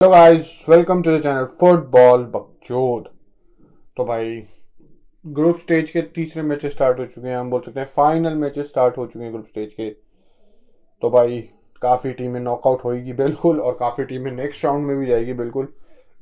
Hello guys welcome to the channel football बकचोद तो भाई group stage के तीसरे मैच स्टार्ट हो चुके हैं, हम बोल सकते हैं फाइनल मैच स्टार्ट हो चुके हैं ग्रुप स्टेज के। तो भाई, काफ़ी टीमें नॉकआउट होगी बिल्कुल और काफ़ी टीमें नेक्स्ट राउंड में भी जाएगी बिल्कुल।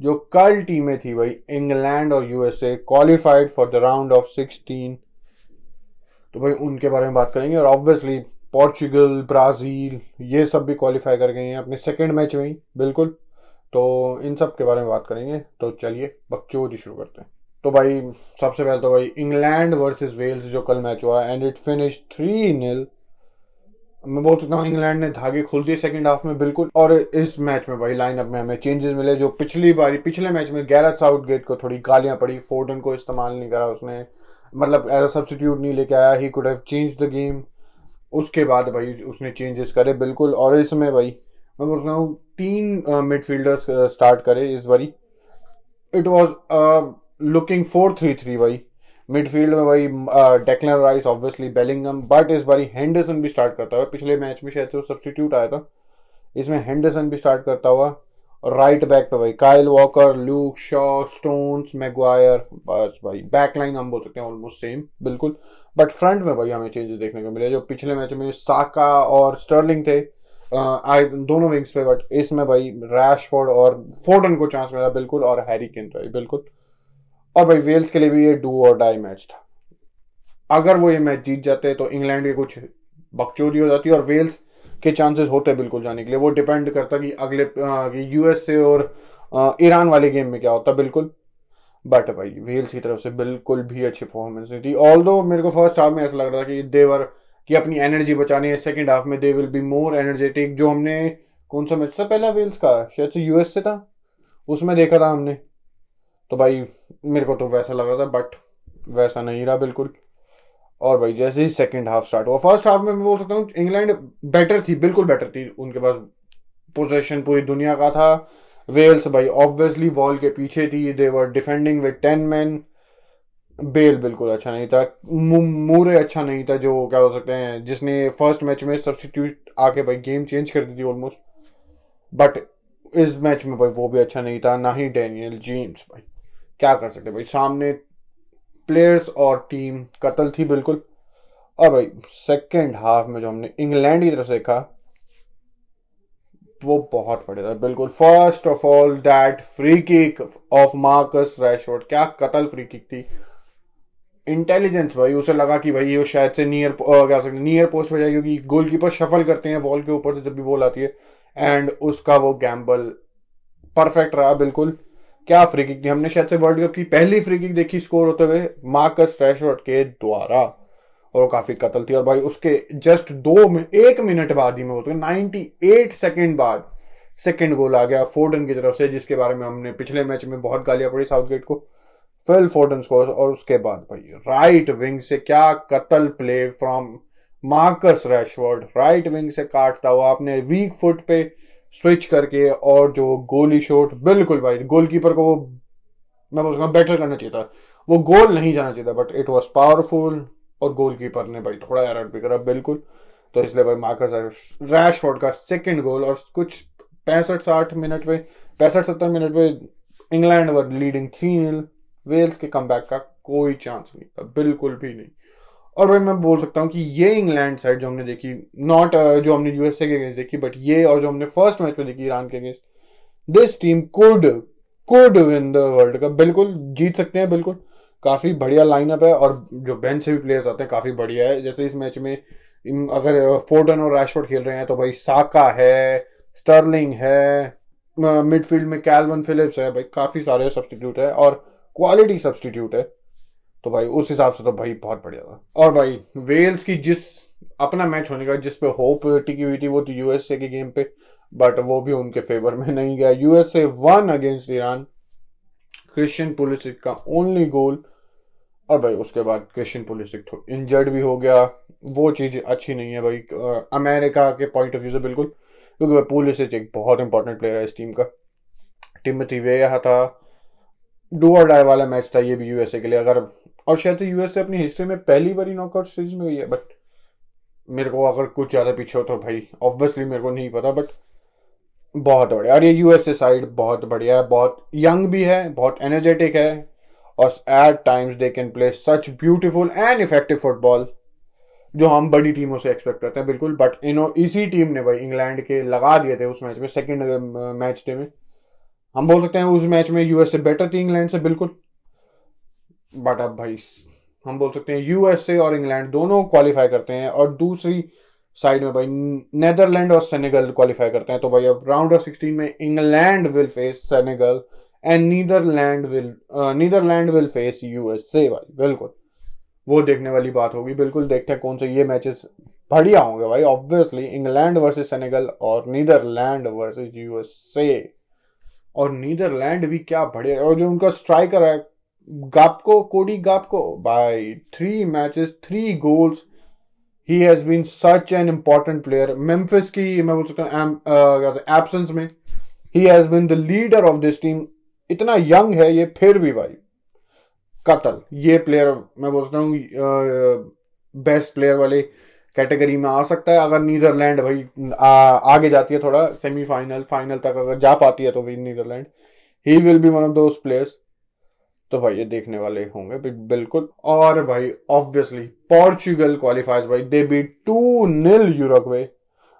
जो कल टीमें थी भाई इंग्लैंड और USA qualified for the round of sixteen तो भाई, उनके बारे में बात करेंगे और ऑब्वियसली पोर्चुगल ब्राज़ील ये सब भी क्वालिफाई कर गए हैं अपने सेकेंड मैच में ही, बिल्कुल। तो इन सब के बारे में बात करेंगे। तो चलिए, बकचोदी शुरू करते हैं। तो भाई, सबसे पहले तो भाई, इंग्लैंड वर्सेस वेल्स जो कल मैच हुआ and it finish three nil मैं बोल सकता हूँ इंग्लैंड ने धागे खोल दिए सेकंड हाफ़ में, बिल्कुल। और इस मैच में भाई लाइनअप में हमें चेंजेस मिले जो पिछली बारी, पिछले मैच में गैरत साउथ गेट को थोड़ी गालियाँ पड़ी फोर्डन को इस्तेमाल नहीं करा उसने। मतलब एज अ सब्सिट्यूट नहीं लेके आया he could have change the game उसके बाद भाई, उसने चेंजेस करे, बिल्कुल। और इसमें भाई, मैं बोल रहा हूँ तीन मिडफील्डर्स स्टार्ट करे इस बारी। It was looking four three three भाई। मिडफील्ड में भाई Declan Rice obviously Bellingham but इस बारी हैंडरसन भी स्टार्ट करता हुआ। पिछले मैच में शायद से सब्सटीट्यूट आया था। इसमें हैंडरसन भी स्टार्ट करता हुआ। और राइट बैक पे भाई Kyle Walker Luke Shaw Stones Maguire बस भाई बैक लाइन हम बोल सकते हैं ऑलमोस्ट सेम बिल्कुल। बट फ्रंट में भाई हमें चेंजेस देखने को मिले। जो पिछले मैच में साका और स्टर्लिंग थे आई दोनों विंग्स पे बट इसमें भाई रैशफोर्ड और फोर्डन को चांस मिला बिल्कुल और हैरी किन भाई बिल्कुल। और भाई वेल्स के लिए भी ये डू और डाई मैच था। अगर वो ये मैच जीत जाते तो इंग्लैंड के कुछ बकचोदी हो जाती और वेल्स के चांसेस होते बिल्कुल जाने के लिए। वो डिपेंड करता कि अगले यूएस से और ईरान वाले गेम में क्या होता बिल्कुल। बट भाई वेल्स की तरफ़ से बिल्कुल भी अच्छी परफॉर्मेंस नहीं थी। ऑल मेरे को फ़र्स्ट हाफ़ में ऐसा लग रहा था कि देवर कि अपनी एनर्जी बचानी है। सेकेंड हाफ़ में they will be more energetic जो हमने, कौन सा मैच था? पहला वेल्स का। शायद से यूएस से था। उसमें देखा था हमने। तो भाई, मेरे को तो वैसा लग रहा था बट वैसा नहीं रहा बिल्कुल। और भाई, जैसे ही सेकेंड हाफ़ स्टार्ट हुआ। फ़र्स्ट हाफ़ में मैं बोल सकता हूँ इंग्लैंड बेटर थी, बिल्कुल बेटर थी। उनके पास पोजिशन पूरी दुनिया का था। वेल्स भाई ऑब्वियसली बॉल के पीछे थी। They were defending with ten man bell बिल्कुल अच्छा नहीं था मूरे अच्छा नहीं था जो क्या हो सकते हैं, जिसने फ़र्स्ट मैच में सब्सटीट्यूट आके भाई गेम चेंज कर दी थी ऑलमोस्ट बट इस मैच में भाई वो भी अच्छा नहीं था, ना ही डैनियल जेम्स भाई। क्या कर सकते भाई, सामने प्लेयर्स और टीम कतल थी बिल्कुल। और भाई सेकेंड हाफ़ में जो हमने इंग्लैंड की तरफ़ से देखा, वो बहुत बढ़िया था बिल्कुल। First of all that free kick of Marcus Rashford क्या कतल फ्री किक थी। इंटेलिजेंस भाई, उसे लगा कि भाई वो शायद से नियर क्या सकते नियर पोस्ट पे जाए क्योंकि गोलकीपर शफल करते हैं बॉल के ऊपर से जब भी बॉल आती है एंड उसका वो गैम्बल परफेक्ट रहा बिल्कुल। क्या फ्री किक थी? हमने शायद से वर्ल्ड कप की पहली फ्री किक देखी स्कोर होते हुए मार्कस फ्रेशवर्ड के द्वारा। और वो काफ़ी कतल थी, और भाई उसके जस्ट दो में एक मिनट बाद ही में होते नाइनटी एट सेकेंड बाद सेकेंड गोल आ गया फोर्डन की तरफ़ से, जिसके बारे में हमने पिछले मैच में बहुत गालियाँ पड़ी साउथ गेट को। फिल फोर्डन स्कोर और उसके बाद भाई राइट विंग से क्या कतल play from Marcus Rashford right wing से काटता हुआ आपने वीक फुट पे स्विच करके और जो गोली शॉट बिल्कुल भाई गोलकीपर को वो, मैं बोलूँगा बेटर करना चाहिए था। वो गोल नहीं जाना चाहिए था बट इट वॉज़ पावरफुल और गोलकीपर ने भाई थोड़ा एरर भी करा, बिल्कुल। तो इसलिए भाई मार्कस रैशवर्ड का सेकंड गोल और कुछ पैंसठ साठ मिनट पे, पैंसठ सत्तर मिनट पे England were leading three nil Wales के कम का कोई चांस नहीं था बिल्कुल भी नहीं। और भाई मैं बोल सकता हूँ कि ये इंग्लैंड साइड जो हमने देखी नॉट uh, जो हमने यूएसए के अगेंस्ट देखी बट ये और जो हमने फ़र्स्ट मैच में देखी ईरान के against this team could could win the world cup बिल्कुल जीत सकते हैं बिल्कुल। काफ़ी बढ़िया लाइनअप है और जो बेंच से भी प्लेयर्स आते हैं काफ़ी बढ़िया है। जैसे इस मैच में अगर फोर्टन और रैशफोर्ड खेल रहे हैं तो भाई साका है स्टर्लिंग है मिडफील्ड में कैलवन फिलिप्स है भाई काफ़ी सारे सब्सटीट्यूट है और क्वालिटी सब्सटीट्यूट है तो भाई उस हिसाब से तो भाई बहुत बढ़िया था। और भाई वेल्स की जिस, अपना मैच होने का जिस पे होप टिकी हुई थी वो तो यूएसए के गेम पे बट वो भी उनके फेवर में नहीं गया। USA one against Iran Christian Pulisic का ओनली गोल और भाई उसके बाद क्रिश्चियन पुलिसिक तो इंजर्ड भी हो गया। वो चीज़ अच्छी नहीं है भाई अमेरिका के पॉइंट ऑफ़ व्यू से बिल्कुल। क्योंकि भाई पुलिसिक एक बहुत इंपॉर्टेंट प्लेयर है इस टीम का। टिमथी वे था। डू और डाई वाला मैच था ये भी यूएसए के लिए। अगर और शायद यूएसए अपनी हिस्ट्री में पहली बार नॉकआउट सीरीज़ में गई है बट मेरे को अगर कुछ ज़्यादा पीछे हो तो भाई ऑब्वियसली मेरे को नहीं पता बट बहुत बढ़िया। और ये यूएसए साइड बहुत बढ़िया है, बहुत यंग भी है, बहुत एनर्जेटिक है, और at times they can play such beautiful and effective football जो हम बड़ी टीमों से एक्सपेक्ट करते हैं, बिल्कुल। बट इनो इसी टीम ने भाई, इंग्लैंड के लगा दिए थे उस मैच में सेकेंड मैच डे में। हम बोल सकते हैं उस मैच में यूएसए बेटर थी इंग्लैंड से, बिल्कुल। बट अब भाई, हम बोल सकते हैं यूएसए और इंग्लैंड दोनों क्वालिफाई करते हैं और दूसरी साइड में भाई नेदरलैंड और सेनेगल क्वालिफाई करते हैं। तो भाई, अब राउंड ऑफ़ सिक्सटीन में England will face Senegal and Netherlands will Netherlands will face USA भाई, बिल्कुल। वो देखने वाली बात होगी, बिल्कुल देखते हैं कौन से ये मैचेस बढ़िया होंगे भाई। ऑब्वियसली इंग्लैंड वर्सेस सेनेगल और नीदरलैंड वर्सेस यूएसए और नीदरलैंड भी क्या बढ़िया और जो उनका स्ट्राइकर है, Gakpo, Cody Gakpo by three matches three goals he has been such an important player Memphis की, मैं बोल सकता हूँ एब्सेंस में he has been the leader of this team इतना यंग है ये, फिर भी भाई, कतल, ये प्लेयर मैं बोलता हूँ बेस्ट प्लेयर वाले कैटेगरी में आ सकता है। अगर नीदरलैंड भाई आ, आगे जाती है थोड़ा सेमीफाइनल फाइनल तक अगर जा पाती है तो भाई Netherlands. He will be one of those players तो भाई ये देखने वाले होंगे बिल्कुल। और भाई ऑब्वियसली पोर्चुगल क्वालिफाइज भाई they beat two nil Uruguay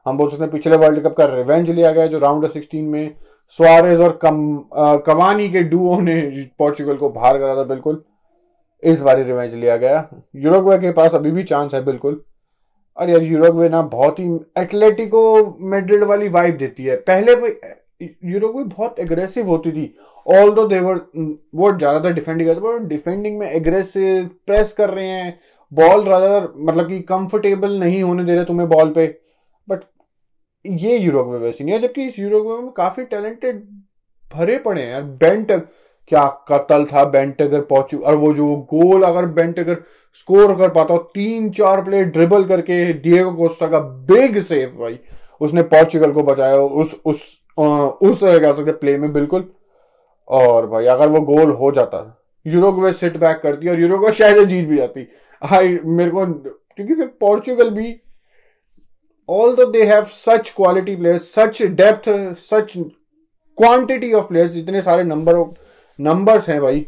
हम बोल सकते हैं पिछले वर्ल्ड कप का रिवेंज लिया गया जो राउंड सिक्सटीन में सुआरेज और कम आ, कवानी के डुओ ने पोर्चुगल को बाहर करा था बिल्कुल। इस बार रिवेंज लिया गया। यूरोगवे के पास अभी भी चांस है बिल्कुल। और यार यूरोगवे ना बहुत ही एटलेटिको मेड्रिड वाली वाइब देती है। पहले यूरोगवे बहुत एग्रेसिव होती थी। ऑल दो देवर वो ज़्यादातर डिफेंडिंग करते डिफेंडिंग में एग्रेसिव प्रेस कर रहे हैं। बॉल ज़्यादातर मतलब कि कंफर्टेबल नहीं होने दे रहे तुम्हें बॉल पे। बट ये यूरोगवे वैसी नहीं है, जबकि इस यूरोगवे में काफ़ी टैलेंटेड भरे पड़े हैं यार। बेंट क्या कतल था बेंटेगर पहुंचू। और वो जो गोल अगर बेंटेगर स्कोर कर पाता हो तीन चार प्ले ड्रिबल करके डिएगो कोस्टा का बिग सेव भाई उसने पोर्चुगल को बचाया उस उस आ, उस कह सकते प्ले में बिल्कुल। और भाई अगर वो गोल हो जाता यूरोगवे सेट बैक करती और यूरोगवे शायद जीत भी जाती। हाई मेरे को क्योंकि पोर्चुगल भी although they have such quality players such depth such quantity of players इतने सारे नंबर ऑफ़ नंबर्स हैं भाई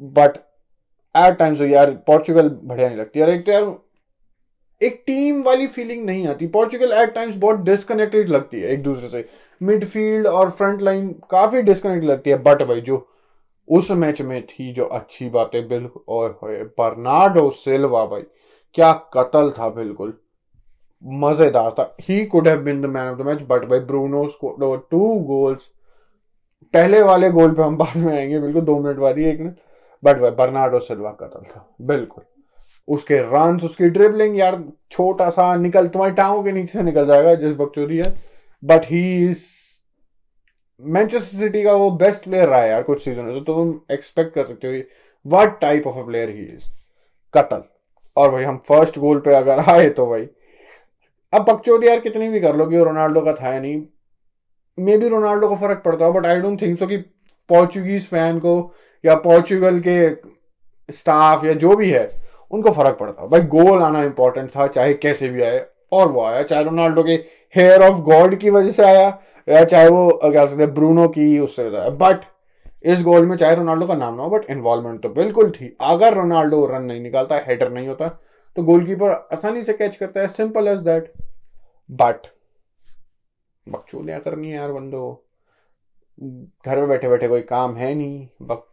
बट एट टाइम्स यार पोर्चुगल बढ़िया नहीं लगती। यार एक तो यार, एक टीम वाली फीलिंग नहीं आती। पोर्चुगल एट टाइम्स बहुत डिस्कनेक्टेड लगती है एक दूसरे से। मिडफील्ड और फ्रंट लाइन काफ़ी डिस्कनेक्टेड लगती है। बट भाई जो उस मैच में थी जो अच्छी बातें और बर्नाडो सिल्वा भाई, क्या कतल था बिल्कुल। मज़ेदार था। He could have the man of the match but भाई ब्रूनो टू गोल्स पहले वाले गोल पे हम बाद में आएँगे, बिल्कुल दो मिनट बाद ही, एक मिनट। बट भाई बर्नाडो सिल्वा कतल था बिल्कुल। उसके रन उसकी ड्रिबलिंग यार, छोटा सा निकल, तुम्हारी टांगों के नीचे से निकल जाएगा, जिस बकचोदी है। But he is Manchester City का वो बेस्ट प्लेयर रहा है यार, कुछ सीज़न में। तो तुम एक्सपेक्ट कर सकते हो what type of a player he is कतल। और भाई, हम फ़र्स्ट गोल पे अगर आए तो भाई, अब बकचोदी यार कितनी भी कर लो कि रोनाल्डो का था या नहीं मे बी रोनाल्डो को फ़र्क पड़ता हो but I don't think so कि पोर्चुगीज फ़ैन को या पोर्चुगल के स्टाफ या जो भी है, उनको फ़र्क पड़ता हो। भाई गोल आना इंपॉर्टेंट था, चाहे कैसे भी आए, और वो आया, चाहे रोनाल्डो के हेयर ऑफ़ गॉड की वजह से आया, या चाहे वो क्या सकते ब्रूनो की उससे बट इस गोल में चाहे रोनाल्डो का नाम ना हो बट इन्वॉल्वमेंट तो बिल्कुल थी। अगर रोनाल्डो रन नहीं निकालता हेडर नहीं होता तो गोलकीपर आसानी से कैच करता है सिंपल एज दैट बट बकचोदियाँ करनी है यार बंदो। घर में बैठे बैठे कोई काम है नहीं, बक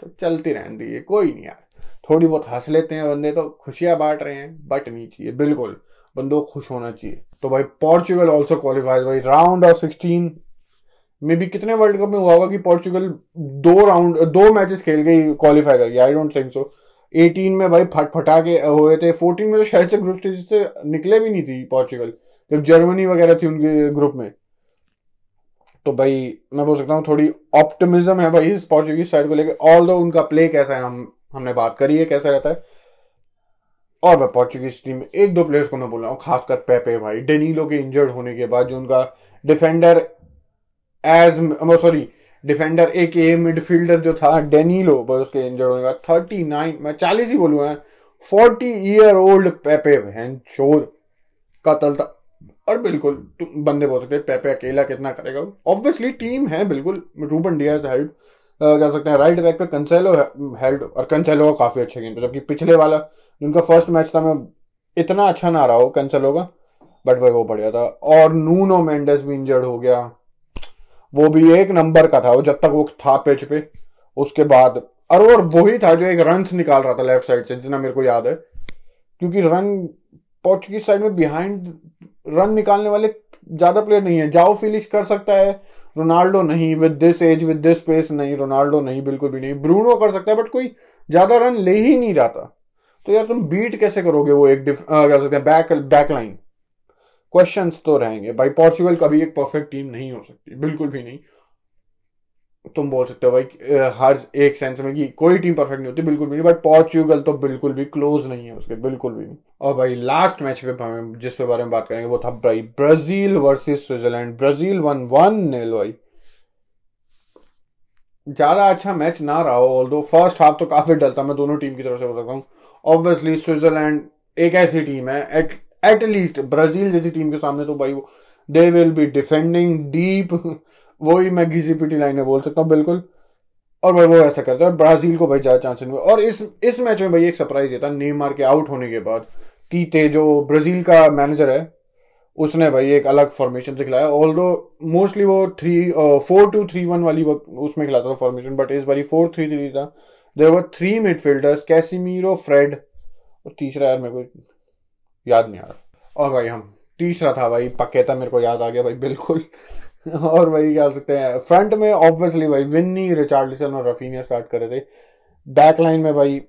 तो चलती रहने दीजिए कोई नहीं यार। थोड़ी बहुत हंस लेते हैं बंदे तो खुशियाँ बांट रहे हैं बट नहीं चाहिए, बिल्कुल। बंदो खुश होना चाहिए। तो भाई पोर्चुगल ऑल्सो क्वालिफाइज भाई राउंड ऑफ़ सिक्सटीन में भी कितने वर्ल्ड कप में हुआ होगा कि पोर्चुगल दो राउंड दो मैचेस खेल गई क्वालिफाई कर गया आई डोंट थिंक सो 18 में भाई फट फटा के हुए थे 14 में तो शायद से ग्रुप स्टेज से निकले भी नहीं थी पोर्चुगल जब जर्मनी वगैरह थी उनके ग्रुप में तो भाई मैं बोल सकता हूँ थोड़ी ऑप्टिमिज्म है भाई इस पोर्चुगीज साइड को लेकर ऑल दो उनका प्ले कैसा है, हम, हमने बात करी है कैसा रहता है। और मैं पोर्चुगीज टीम में एक दो प्लेयर्स को मैं बोल रहा हूँ, खासकर पेपे भाई डेनीलो के इंजर्ड होने के बाद जो उनका डिफेंडर एज सॉरी डिफेंडर एक ए मिडफील्डर जो था डेनीलो बस उसके इंजर्ड होने का थर्टी नाइन मैं चालीस ही बोलूँगा फोर्टी ईयर ओल्ड पेपे बहन, चोर, कतल था। और बिल्कुल बंदे बोल सकते पेपे अकेला कितना करेगा ऑब्वियसली टीम है, बिल्कुल रूबन डियाज हेल्ड कह सकते हैं राइट बैक पे कंसेलो हेल्ड और कंसेलो का काफ़ी अच्छे गेम जबकि पिछले वाला, जिनका फ़र्स्ट मैच था, मैं इतना अच्छा ना रहा हो कंसेलो का बट भाई वो बढ़िया था। और नूनो मेंडेस भी इंजर्ड हो गया। वो भी एक नंबर का था, वो जब तक वो था पिच पे, उसके बाद। और और वही था जो एक रन निकाल रहा था लेफ़्ट साइड से, जितना मेरे को याद है। क्योंकि रन पोर्चुगीज साइड में बिहाइंड रन निकालने वाले ज़्यादा प्लेयर नहीं है। जाओ फिलिक्स कर सकता है। रोनाल्डो नहीं with this age with this space नहीं, रोनाल्डो नहीं, बिल्कुल भी नहीं। ब्रूनो कर सकता है बट कोई ज़्यादा रन ले ही नहीं जाता। तो यार तुम बीट कैसे करोगे वो एक कह सकते हैं बैक बैक लाइन क्वेश्चन तो रहेंगे। भाई पोर्चुगल कभी एक परफेक्ट टीम नहीं हो सकती। बिल्कुल भी नहीं। तुम बोल सकते हो भाई हर एक सेंस में कि कोई टीम परफेक्ट नहीं होती, बिल्कुल भी नहीं। बट पोर्चुगल तो बिल्कुल भी क्लोज नहीं है उसके, बिल्कुल भी नहीं। और भाई लास्ट मैच पे हमें जिस पे बारे में बात करेंगे, वो था भाई Brazil versus Switzerland Brazil one one nil भाई। ज़्यादा अच्छा मैच ना रहा हो ऑल फ़र्स्ट हाफ़ तो काफ़ी डलता मैं दोनों टीम की तरफ़ से बोल सकता हूँ। ऑब्वियसली स्विट्जरलैंड एक ऐसी टीम है एट एट ब्राज़ील जैसी टीम के सामने तो भाई वो they will be defending deep वही मैं घिसी पिटी लाइन में बोल सकता हूँ, बिल्कुल। और भाई वो ऐसा करता है, और ब्राज़ील को भाई ज़्यादा चांस नहीं, और इस इस मैच में भाई एक सरप्राइज़ ये था नेमार के आउट होने के बाद टीते जो ब्राज़ील का मैनेजर है, उसने भाई एक अलग फॉर्मेशन से खिलाया ऑल दो मोस्टली वो three four two three one वाली उसमें खिलाता था फॉर्मेशन बट इस बारी फोर थ्री थ्री था। There were three midfielders Casemiro Fred और तीसरा यार मेरे को याद नहीं आ रहा। और भाई हम, तीसरा था भाई पकेता मेरे को याद आ गया भाई, बिल्कुल। और भाई क्या सकते हैं फ्रंट में ऑब्वियसली भाई विन्नी रिचार्डसन और रफीनिया स्टार्ट कर रहे थे। बैक लाइन में भाई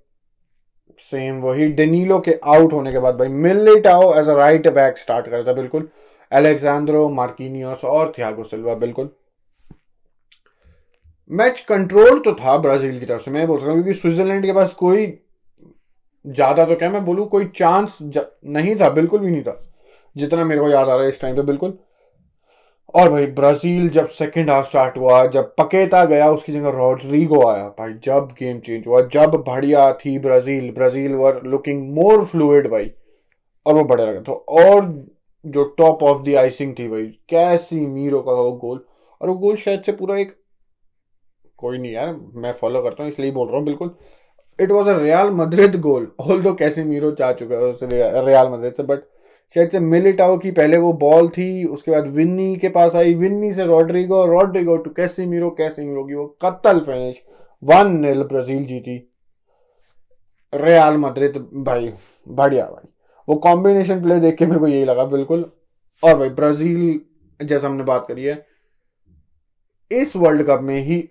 सेम वही डेनीलो के आउट होने के बाद भाई Militao as a right back start करता बिल्कुल। एलेक्सांड्रो मार्किनियोस और थियागो सिल्वा बिल्कुल। मैच कंट्रोल तो था ब्राज़ील की तरफ़ से, मैं बोल सकता हूँ, क्योंकि स्विट्जरलैंड के पास कोई ज़्यादा तो क्या मैं बोलूँ, कोई चांस नहीं था, बिल्कुल भी नहीं था, जितना मेरे को याद आ रहा है इस टाइम पे, बिल्कुल। और भाई, ब्राज़ील जब सेकंड हाफ़ स्टार्ट हुआ, जब पकेता गया, उसकी जगह रॉड्रिगो आया। भाई, जब गेम चेंज हुआ, जब बढ़िया थी Brazil Brazil were looking more fluid भाई, और वो बढ़िया लगा। तो और जो टॉप ऑफ़ द आइसिंग थी भाई कैसी मीरो का वो गोल और वो गोल शायद से पूरा एक, कोई नहीं यार, मैं फॉलो करता हूँ, इसलिए बोल रहा हूँ, बिल्कुल। It was a Real Madrid goal although Casemiro जा चुका है रियाल मद्रिद से बट शायद से मिलिटाओ की पहले वो बॉल थी, उसके बाद विन्नी के पास आई, विन्नी से Rodrygo Rodrygo to Casemiro की वो कत्ल फिनिश वन नील ब्राज़ील जीती। रियाल मद्रिद, भाई, बढ़िया भाई। वो कॉम्बिनेशन प्ले देख के मेरे को यही लगा, बिल्कुल। और भाई, ब्राज़ील, जैसा हमने बात करी है, इस वर्ल्ड कप में ही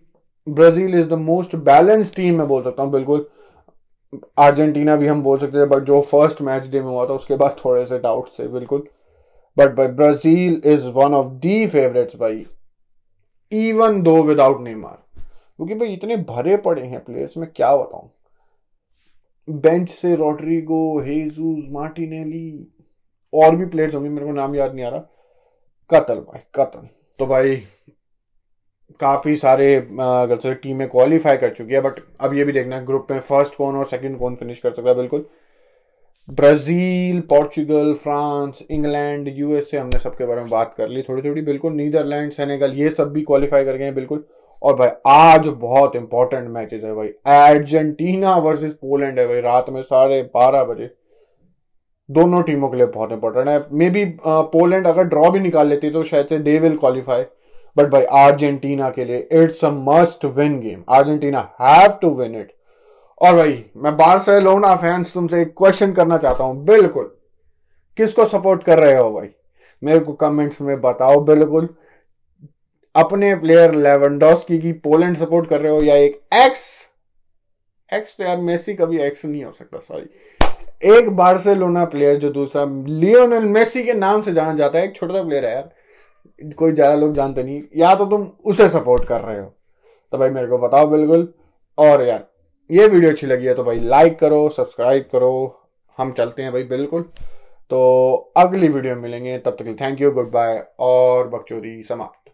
Brazil is the most balance team मैं बोल सकता हूँ, बिल्कुल। अर्जेंटीना भी हम बोल सकते थे बट जो फ़र्स्ट मैच डे में हुआ था, उसके बाद थोड़े से डाउट थे, बिल्कुल। बट भाई Brazil is one of the favourites भाई। इवन दो विदाउट नेमार क्योंकि भाई, इतने भरे पड़े हैं प्लेयर्स में क्या बताऊँ? बेंच से रोड्रिगो हेजूस मार्टिनेली और भी प्लेयर्स होंगे, मेरे को नाम याद नहीं आ रहा। कतल, भाई, कतल। तो भाई काफ़ी सारे अगर टीमें क्वालिफाई कर चुकी है बट अब ये भी देखना है ग्रुप में फ़र्स्ट कौन और सेकंड कौन फिनिश कर सकता है, बिल्कुल। Brazil, Portugal, France, England USA हमने सबके बारे में बात कर ली थोड़ी थोड़ी बिल्कुल। नीदरलैंड, सेनेगल, ये सब भी क्वालिफाई कर गए हैं, बिल्कुल। और भाई, आज बहुत इंपॉर्टेंट मैचेस है भाई। अर्जेंटीना वर्सेस पोलैंड है भाई, रात में साढ़े बारह बजे। दोनों टीमों के लिए बहुत इंपॉर्टेंट है। मे बी पोलैंड अगर ड्रॉ भी निकाल लेती तो शायद से दे विल क्वालिफाई बट भाई अर्जेंटीना के लिए it's a must win game Argentina have to win it और भाई, मैं बार्सिलोना फैंस तुमसे एक क्वेश्चन करना चाहता हूँ। बिल्कुल। किसको सपोर्ट कर रहे हो भाई? मेरे को कमेंट्स में बताओ, बिल्कुल। अपने प्लेयर लेवनडॉस्की की पोलैंड सपोर्ट कर रहे हो या एक एक्स एक्स तो यार मेसी कभी एक्स नहीं हो सकता सॉरी एक बार्सिलोना प्लेयर जो दूसरा लियोनल मेसी के नाम से जाना जाता है, एक छोटा सा प्लेयर है यार। कोई ज़्यादा लोग जानते नहीं। या तो तुम उसे सपोर्ट कर रहे हो। तो भाई मेरे को बताओ बिल्कुल। और यार, ये वीडियो अच्छी लगी है तो भाई लाइक करो सब्सक्राइब करो। हम चलते हैं भाई बिल्कुल। तो अगली वीडियो मिलेंगे। तब तक थैंक यू गुड बाय और बकचोरी समाप्त।